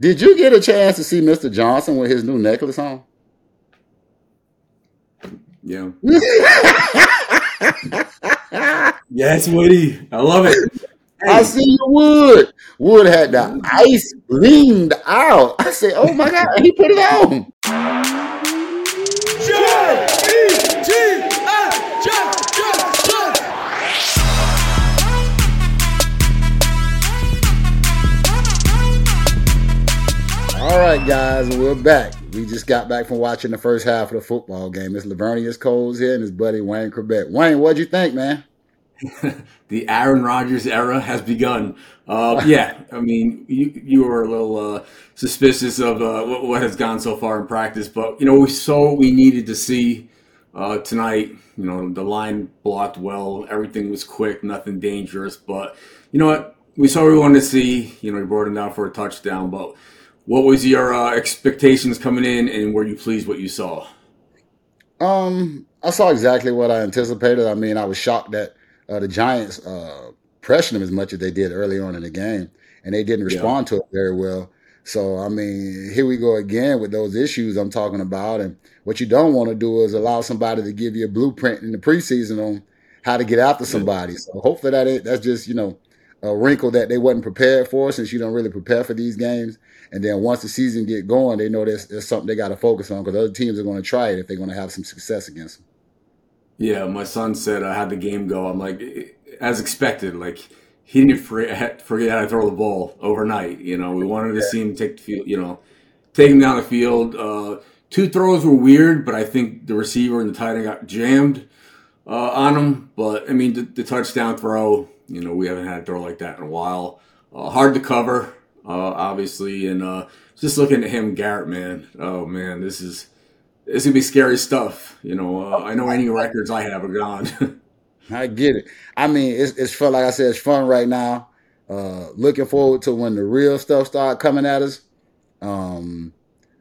Did you get a chance to see Mr. Johnson with his new necklace on? Yeah. yes, Woody. I love it. Hey. I see you, Wood. Wood had the ice gleamed out. I said, "Oh my god!" He put it on. Right, guys, we're back. We just got back from watching the first half of the football game. It's Laveranues Coles here and his buddy Wayne Corbett. Wayne, what'd you think, man? the Aaron Rodgers era has begun. Uh, yeah, I mean, you you were a little uh, suspicious of uh, what, what, has gone so far in practice, but you know, we saw what we needed to see uh, tonight. You know, the line blocked well, everything was quick, nothing dangerous. But you know what? We saw what we wanted to see. You know, we brought him down for a touchdown, but what was your uh, expectations coming in, and were you pleased what you saw? Um, I saw exactly what I anticipated. I mean, I was shocked that uh, the Giants uh, pressured him as much as they did early on in the game, and they didn't respond yeah. to it very well. So, I mean, here we go again with those issues I'm talking about. And what you don't want to do is allow somebody to give you a blueprint in the preseason on how to get after somebody. So, hopefully, that that's just you know a wrinkle that they wasn't prepared for since you don't really prepare for these games. And then once the season get going, they know there's, there's something they got to focus on because other teams are going to try it if they're going to have some success against them. Yeah, my son said I had the game go. I'm like, as expected, like he didn't forget, forget how to throw the ball overnight. You know, we wanted to see him take the field. You know, take him down the field. Uh, two throws were weird, but I think the receiver and the tight end got jammed uh, on him. But I mean, the, the, touchdown throw. You know, we haven't had a throw like that in a while. Uh, hard to cover uh, obviously, and uh, just looking at him, Garrett, man. Oh man, this is this gonna be scary stuff. You know, uh, I know any records I have are gone. I get it. I mean, it's it's fun. Like I said, it's fun right now. Uh, looking forward to when the real stuff start coming at us. Um,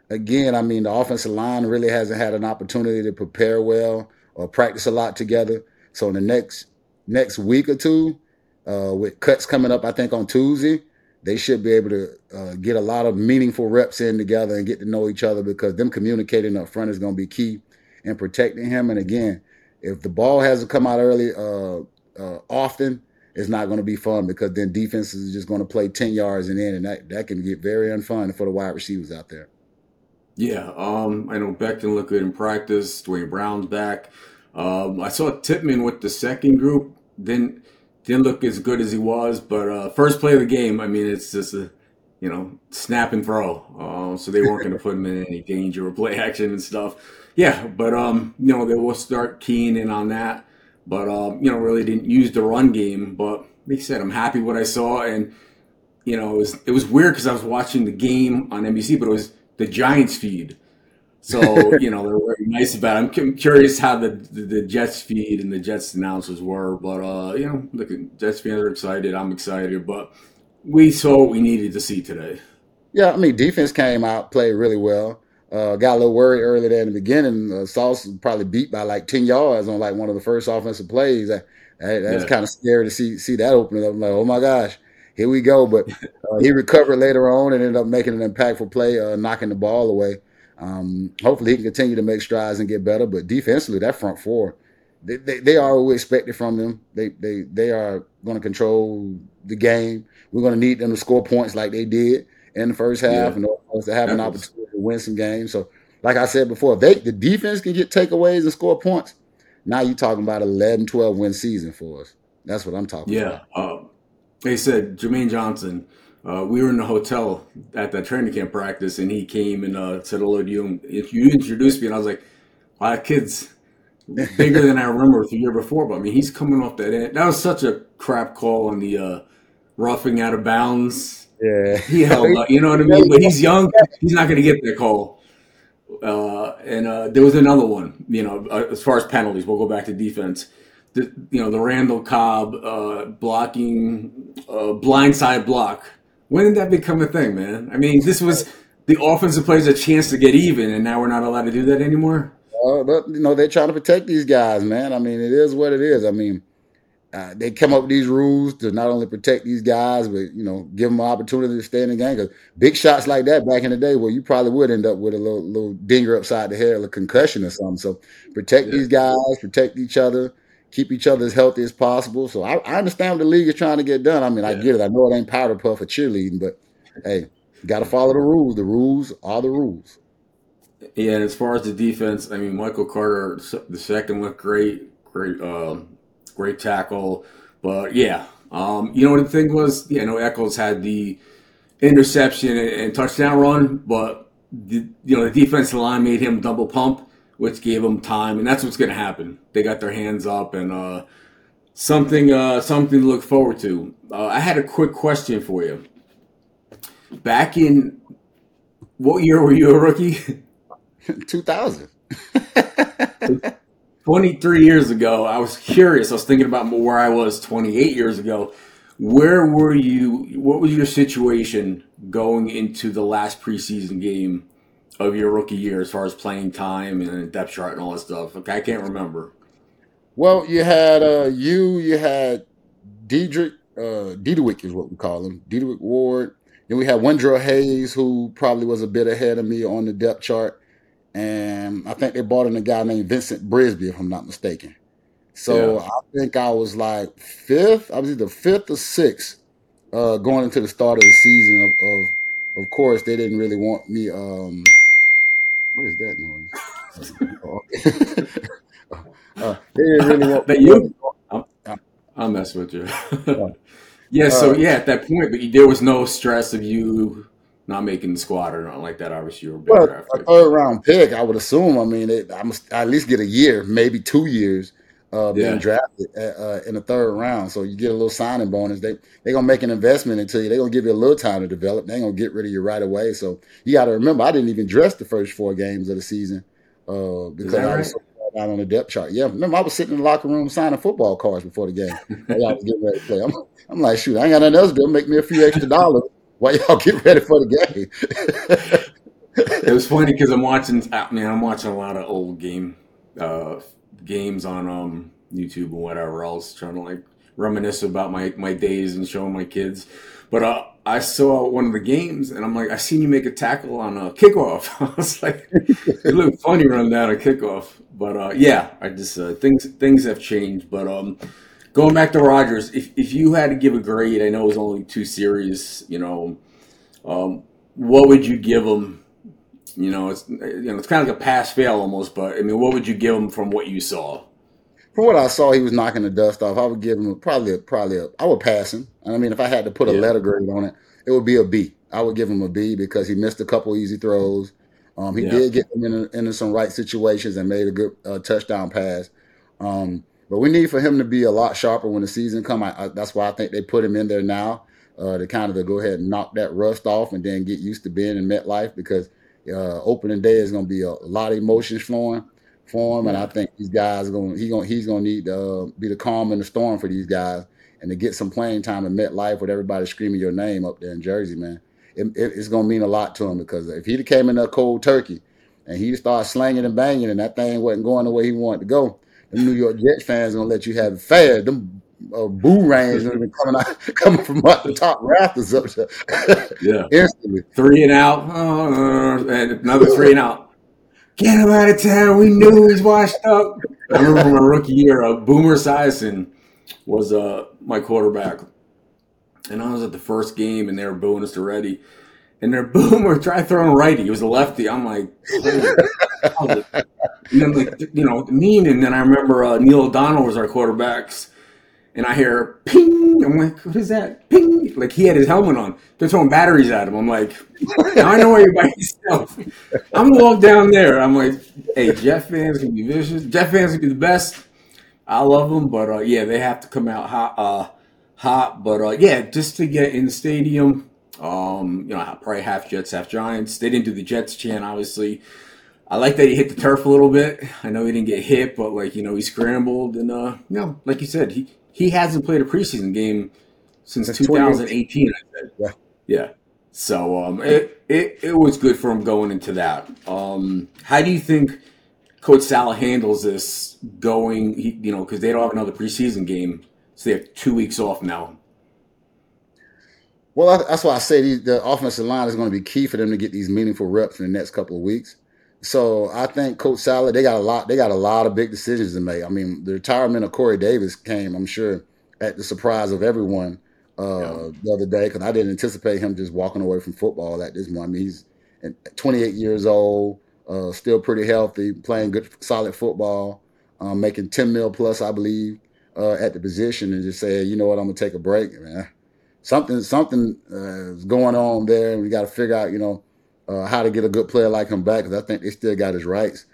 again, I mean, the offensive line really hasn't had an opportunity to prepare well or practice a lot together. So in the next next week or two, uh, with cuts coming up, I think on Tuesday, they should be able to uh, get a lot of meaningful reps in together and get to know each other because them communicating up front is going to be key in protecting him. And again, if the ball hasn't come out early uh, uh, often, it's not going to be fun because then defense is just going to play 10 yards and in, and that, that can get very unfun for the wide receivers out there. Yeah, um, I know Becton looked good in practice. Duane Brown's back. Um, I saw Tippmann with the second group. Then didn't look as good as he was, but uh, first play of the game, I mean, it's just a you know snap and throw. Uh, so they weren't going to put him in any danger or play action and stuff. Yeah, but um, you know they will start keying in on that. But um, you know, really didn't use the run game. But like I said, I'm happy what I saw, and you know, it was it was weird because I was watching the game on NBC, but it was the Giants feed. So you know they're very nice about. It. I'm curious how the, the, the Jets feed and the Jets announcers were, but uh, you know the Jets fans are excited. I'm excited, but we saw what we needed to see today. Yeah, I mean defense came out, played really well. Uh, got a little worried early there in the beginning. Uh, Sauce probably beat by like ten yards on like one of the first offensive plays. That, that that's yeah. kind of scary to see see that opening up. I'm like, oh my gosh, here we go. But uh, he recovered later on and ended up making an impactful play, uh, knocking the ball away. Um, hopefully, he can continue to make strides and get better. But defensively, that front four, they, they, they are what we expected from them. They they they are going to control the game. We're going to need them to score points like they did in the first half, yeah. and also to have that an was... opportunity to win some games. So, like I said before, they the defense can get takeaways and score points. Now you're talking about 11, 12 win season for us. That's what I'm talking yeah. about. Yeah. Uh, they said Jermaine Johnson uh, we were in the hotel at that training camp practice, and he came and uh, said hello to you. And if you introduced me, and I was like, "Wow, kid's bigger than I remember the year before." But I mean, he's coming off that end. That was such a crap call on the uh, roughing out of bounds. Yeah, he held up. You know what I mean? But he's young. He's not going to get that call. Uh, and uh, there was another one. You know, uh, as far as penalties, we'll go back to defense. The, you know, the Randall Cobb uh, blocking, uh, blindside block when did that become a thing, man? I mean, this was the offensive players a chance to get even, and now we're not allowed to do that anymore. Uh, but you know they're trying to protect these guys, man. I mean, it is what it is. I mean, uh, they come up with these rules to not only protect these guys, but you know, give them an opportunity to stay in the game. Because big shots like that back in the day, well, you probably would end up with a little little dinger upside the head, a concussion or something. So protect yeah. these guys, protect each other, keep each other as healthy as possible. So I, I understand what the league is trying to get done. I mean, yeah. I get it. I know it ain't powder puff or cheerleading, but hey, got to follow the rules. The rules are the rules. Yeah, and as far as the defense, I mean, Michael Carter, the second looked great, great, um, great tackle. But yeah, um, you know what the thing was? Yeah, I know Echols had the interception and, and touchdown run, but the, you know the defensive line made him double pump, which gave them time, and that's what's going to happen. They got their hands up, and uh, something uh, something to look forward to. Uh, I had a quick question for you. Back in what year were you a rookie? 2000. 23 years ago, I was curious. I was thinking about where I was 28 years ago. Where were you? What was your situation going into the last preseason game of your rookie year as far as playing time and depth chart and all that stuff? Okay, I can't remember. Well, you had uh, you, you had Dedric, uh, Diedwick is what we call him, Diedwick Ward. Then we had Windrell Hayes, who probably was a bit ahead of me on the depth chart and I think they brought in a guy named Vincent Brisby, if I'm not mistaken. So yeah. I think I was like fifth. I was either fifth or sixth uh, going into the start of the season. Of, of, of course, they didn't really want me. Um, what is that noise? uh, they didn't really want. You, I'm, I'm messing with you. yeah. So uh, yeah, at that point, but there was no stress of you not making the squad or nothing like that. Obviously, you were well, a third round pick. I would assume. I mean, it, I must at least get a year, maybe two years, uh, being yeah. drafted uh, uh, in the third round. So you get a little signing bonus. They they gonna make an investment into you. They gonna give you a little time to develop. They gonna get rid of you right away. So you got to remember, I didn't even dress the first four games of the season uh, because I was so down on the depth chart. Yeah, remember I was sitting in the locker room signing football cards before the game. I was getting ready to play. I'm, I'm like, shoot, I ain't got nothing else to do. Make me a few extra dollars while y'all get ready for the game. it was funny because I'm watching. I mean, I'm watching a lot of old game uh, games on um, YouTube and whatever else, trying to like reminisce about my my days and showing my kids. But uh, I saw one of the games, and I'm like, I seen you make a tackle on a kickoff. I was like, it looked funny running down a kickoff. But uh, yeah, I just uh, things things have changed. But um, going back to Rodgers, if, if you had to give a grade, I know it was only two series, you know, um, what would you give him? You know, it's you know it's kind of like a pass fail almost, but I mean, what would you give him from what you saw? From what I saw, he was knocking the dust off. I would give him probably a, probably a, I would pass him. I mean, if I had to put a yeah. letter grade on it, it would be a B. I would give him a B because he missed a couple easy throws. Um, he yeah. did get them in, into some right situations and made a good uh, touchdown pass. Um, but we need for him to be a lot sharper when the season come. I, I, that's why I think they put him in there now uh, to kind of to go ahead and knock that rust off and then get used to being in MetLife because uh, opening day is going to be a, lot of emotions flowing for him, and I think these guys are going he gonna he's going to need to uh, be the calm in the storm for these guys and to get some playing time in MetLife with everybody screaming your name up there in Jersey, man. It, it, it's going to mean a lot to him because if he came in a cold turkey and he started slanging and banging and that thing wasn't going the way he wanted to go the New York Jets fans gonna let you have it fair. Them uh, boo rains coming out, coming from up the top rafters up to yeah, instantly three and out, uh, and another three and out. Get him out of town. We knew he was washed up. I remember my rookie year, uh, Boomer Esiason was uh, my quarterback, and I was at the first game, and they were booing us already. And their boomer tried throwing righty. He was a lefty. I'm like, and then like you know mean. And then I remember uh, Neil O'Donnell was our quarterbacks, and I hear ping. I'm like, what is that? Ping! Like he had his helmet on. They're throwing batteries at him. I'm like, I know where you're by yourself. I'm gonna walk down there. I'm like, hey, Jets fans can be vicious. Jets fans can be the best. I love them, but uh, yeah, they have to come out hot. Uh, hot, but uh, yeah, just to get in the stadium. Um, you know, probably half Jets, half Giants. They didn't do the Jets chant, obviously. I like that he hit the turf a little bit. I know he didn't get hit, but like you know, he scrambled and uh, you know, like you said, he he hasn't played a preseason game since 2018. Yeah, yeah. So um, it, it it was good for him going into that. Um, how do you think Coach Saleh handles this going? You know, because they don't have another preseason game So they have two weeks off now. Well, that's why I say the offensive line is going to be key for them to get these meaningful reps in the next couple of weeks. So I think Coach Saleh, they got a lot. They got a lot of big decisions to make. I mean, the retirement of Corey Davis came, I'm sure, at the surprise of everyone uh, yeah. the other day because I didn't anticipate him just walking away from football at this moment. I mean, he's 28 years old, uh, still pretty healthy, playing good, solid football, um, making 10 mil plus, I believe, uh, at the position, and just say, you know what, I'm gonna take a break, man. Something, something uh, is going on there, and we got to figure out, you know, uh, how to get a good player like him back because I think they still got his rights.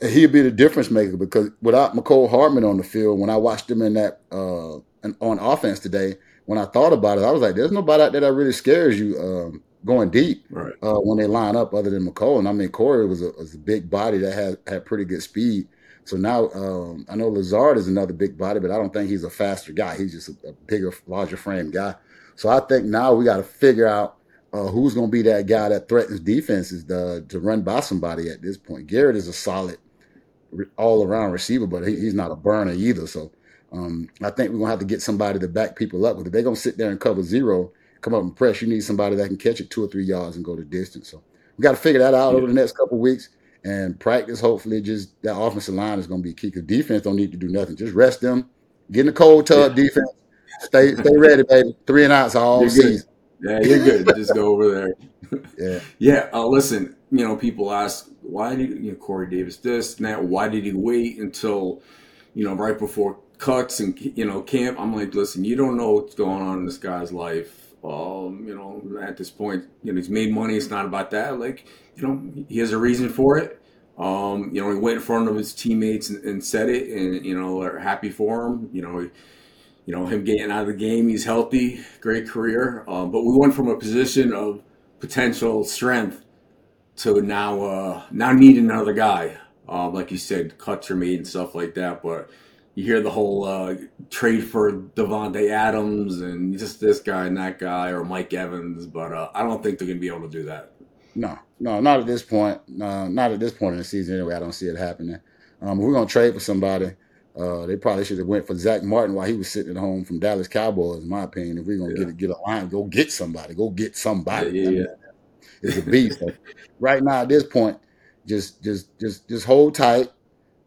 And he'd be the difference maker because without Mecole Hardman on the field, when I watched him in that uh, on offense today, when I thought about it, I was like, "There's nobody out there that really scares you um, going deep right. uh, when they line up, other than Mecole." And I mean, Corey was a, was a big body that had had pretty good speed. So now um, I know Lazard is another big body, but I don't think he's a faster guy. He's just a, a bigger, larger frame guy. So I think now we got to figure out uh, who's going to be that guy that threatens defenses to, to run by somebody at this point. Garrett is a solid all around receiver, but he, he's not a burner either. So um, I think we're going to have to get somebody to back people up. But if they're going to sit there and cover zero, come up and press, you need somebody that can catch it two or three yards and go the distance. So we got to figure that out yeah. over the next couple weeks and practice. Hopefully, just that offensive line is going to be key because defense don't need to do nothing. Just rest them, get in the cold tub yeah. defense. Stay, stay ready, baby. Three and outs all season. Yeah, you're good. Just go over there. Yeah. Yeah. Uh, listen, you know, people ask why did you know Corey Davis this and that? Why did he wait until you know right before cuts and you know camp? I'm like, listen, you don't know what's going on in this guy's life. Um, you know, at this point, you know, he's made money. It's not about that. Like, you know, he has a reason for it. Um, you know, he went in front of his teammates and, and said it, and you know, are happy for him. You know, you know, him getting out of the game. He's healthy, great career. Um, but we went from a position of potential strength to now uh, now need another guy. Um, like you said, cuts are made and stuff like that. But you hear the whole uh, trade for Davante Adams and just this guy and that guy or Mike Evans. But uh, I don't think they're going to be able to do that. No, no, not at this point. No, not at this point in the season. Anyway, I don't see it happening. Um, we're going to trade for somebody. Uh, they probably should have went for Zack Martin while he was sitting at home from Dallas Cowboys, in my opinion. If we're gonna yeah. get a, get a line, go get somebody. Go get somebody. Yeah, yeah, It's a beast. right now, at this point, just just just just hold tight.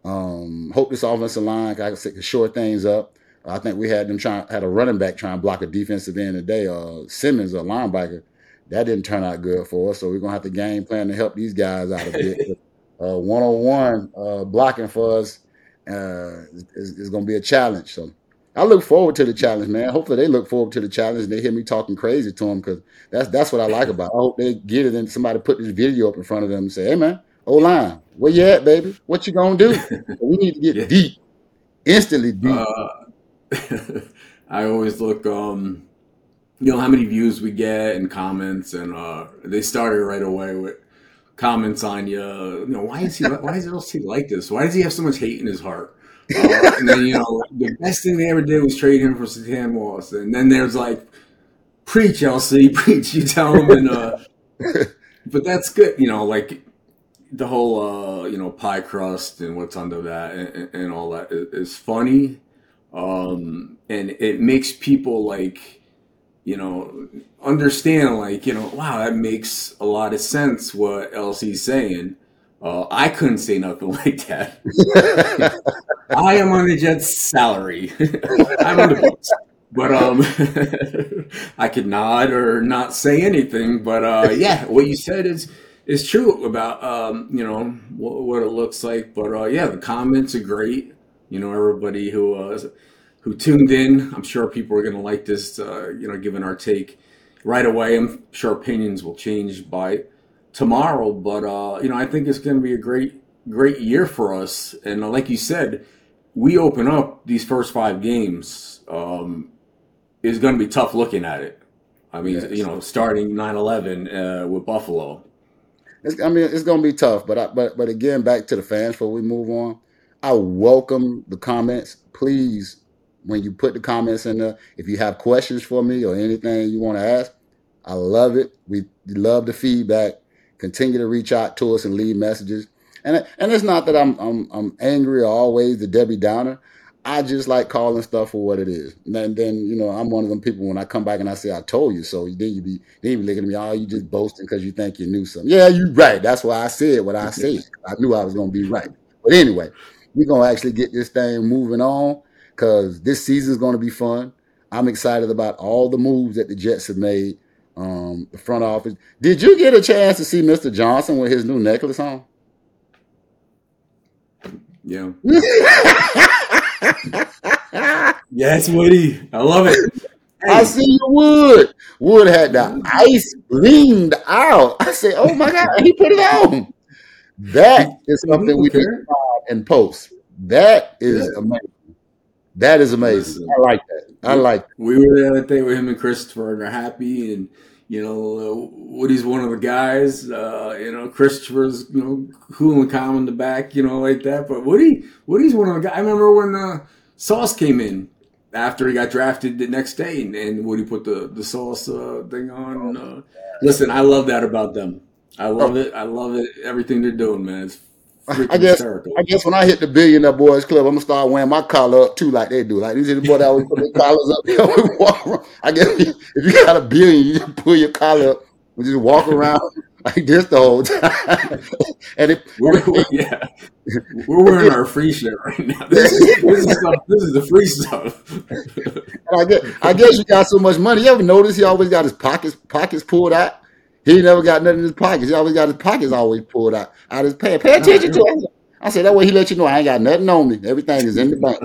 Um, hope this offensive line I can shore things up. I think we had them trying had a running back trying to block a defensive end today. Uh, Simmons, a linebacker, that didn't turn out good for us. So we're gonna have to game plan to help these guys out a bit. One on one blocking for us uh, is, is going to be a challenge. So I look forward to the challenge, man. Hopefully they look forward to the challenge and they hear me talking crazy to them because that's that's what I like about. It. I hope they get it and somebody put this video up in front of them and say, "Hey, man, O line, where you at, baby? What you gonna do? we need to get yeah. deep, instantly deep." Uh, I always look, um, you know, how many views we get and comments, and uh, they started right away with comments on you. You know, why is he? Why is LC like this? Why does he have so much hate in his heart? Uh, and then you know, the best thing they ever did was trade him for Santana Moss. And then there's like, preach LC, preach. You tell him, and uh, but that's good. You know, like the whole uh, you know pie crust and what's under that and, and all that is funny, um, and it makes people like you know, understand like, you know, wow, that makes a lot of sense what LC's saying. Uh, I couldn't say nothing like that. I am on the Jets' salary. I'm on the books. But um, I could nod or not say anything. But uh, yeah, what you said is is true about um, you know what, what, it looks like. But uh, yeah, the comments are great. You know, everybody who uh, who tuned in. I'm sure people are going to like this, uh, you know, given our take right away. I'm sure opinions will change by tomorrow, but uh, you know, I think it's going to be a great, great year for us. And uh, like you said, we open up these first five games. Um, is going to be tough looking at it. I mean, yes. you know, starting 9-11 uh, with Buffalo. It's, I mean, it's going to be tough, but I, but but again, back to the fans before we move on. I welcome the comments. Please when you put the comments in there. If you have questions for me or anything you want to ask, I love it. We love the feedback. Continue to reach out to us and leave messages. And and it's not that I'm I'm I'm angry or always the Debbie Downer. I just like calling stuff for what it is. And then, you know, I'm one of them people when I come back and I say, I told you so, then you be then you be looking at me, oh, you just boasting because you think you knew something. Yeah, you right. That's why I said what I said. I knew I was gonna be right. But anyway, we're gonna actually get this thing moving on because this season is gonna be fun. I'm excited about all the moves that the Jets have made. Um, the front office. Did you get a chance to see Mr. Johnson with his new necklace on? Yeah. yes, Woody. I love it. Hey. I see you, Wood. Wood had the ice gleamed out. I say, oh my God, he put it on. That is something we can and post. That is amazing. That is amazing. I like that. I like that. We were there day with him and Christopher and they're happy and you know, uh, Woody's one of the guys. Uh, you know, Christopher's you know cool and calm in the back, you know, like that. But Woody, Woody's one of the guys. I remember when uh, Sauce came in after he got drafted the next day, and, and Woody put the the Sauce uh, thing on. Uh, listen, I love that about them. I love it. I love it. Everything they're doing, man. It's I guess hysterical. I guess when I hit the billionaire boys club, I'm gonna start wearing my collar up too, like they do. Like these are the boys that always put their collars up. You know, walk around. I guess if you got a billion, you just pull your collar up and just walk around like this the whole time. and it, we're, we're, yeah, we're wearing our free shirt right now. This is, this is, stuff, this is the free stuff. I guess I guess you got so much money. You ever notice he always got his pockets pockets pulled out? He never got nothing in his pockets. He always got his pockets always pulled out out of his pants. Pay attention to him. I said that way he let you know I ain't got nothing on me. Everything is in the bank.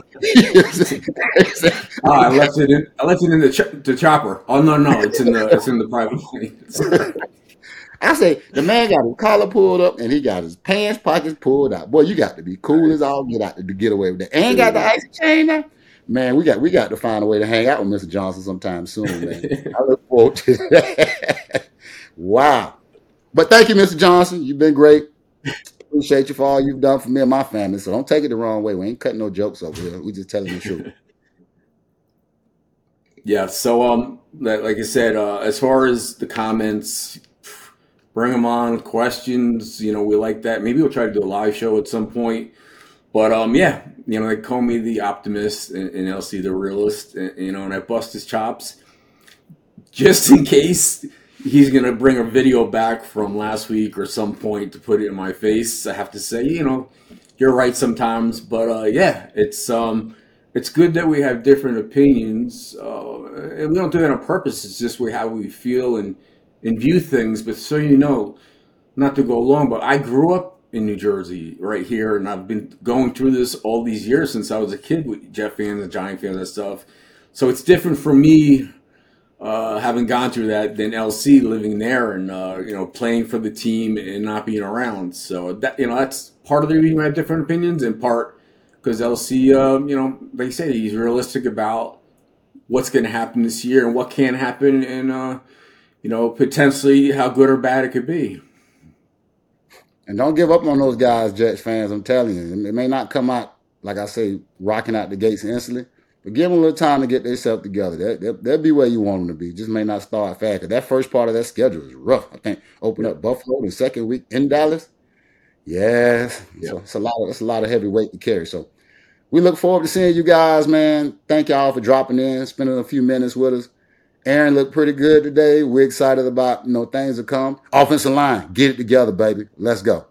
oh, I left it in. I left it in the, ch- the chopper. Oh no, no, it's in the it's in the private plane. I say the man got his collar pulled up and he got his pants pockets pulled out. Boy, you got to be cool as all get out to get away with that. And got the ice chain now. Man, we got we got to find a way to hang out with Mr. Johnson sometime soon, man. I look forward to that. Wow. But thank you, Mr. Johnson. You've been great. Appreciate you for all you've done for me and my family. So don't take it the wrong way. We ain't cutting no jokes over here. We just telling the truth. yeah. So um, like I said, uh, as far as the comments, bring them on. Questions, you know, we like that. Maybe we'll try to do a live show at some point. But um, yeah, you know, they call me the optimist and, and LC the realist. And, you know, and I bust his chops just in case he's to bring a video back from last week or some point to put it in my face. I have to say, you know, you're right sometimes, but uh, yeah, it's um, it's good that we have different opinions, uh, and we don't do that on purpose. It's just we how we feel and and view things. But so you know, not to go long, but I grew up in New Jersey, right here, and I've been going through this all these years since I was a kid with Jet fans and Giant fans and stuff. So it's different for me uh, having gone through that than LC living there and uh, you know playing for the team and not being around. So that you know that's part of the reason we have different opinions, in part because LC, uh, you know, they say he's realistic about what's going to happen this year and what can happen, and uh, you know potentially how good or bad it could be. And don't give up on those guys, Jets fans. I'm telling you, it may not come out like I say, rocking out the gates instantly but give them a little time to get themselves together. That, that, that'll be where you want them to be. Just may not start fast. Cause That first part of that schedule is rough. I think open up Buffalo the second week in Dallas. Yes. Yeah. So it's a lot of it's a lot of heavy weight to carry. So we look forward to seeing you guys, man. Thank y'all for dropping in, spending a few minutes with us. Aaron looked pretty good today. We're excited about, you know, things to come. Offensive line, get it together, baby. Let's go.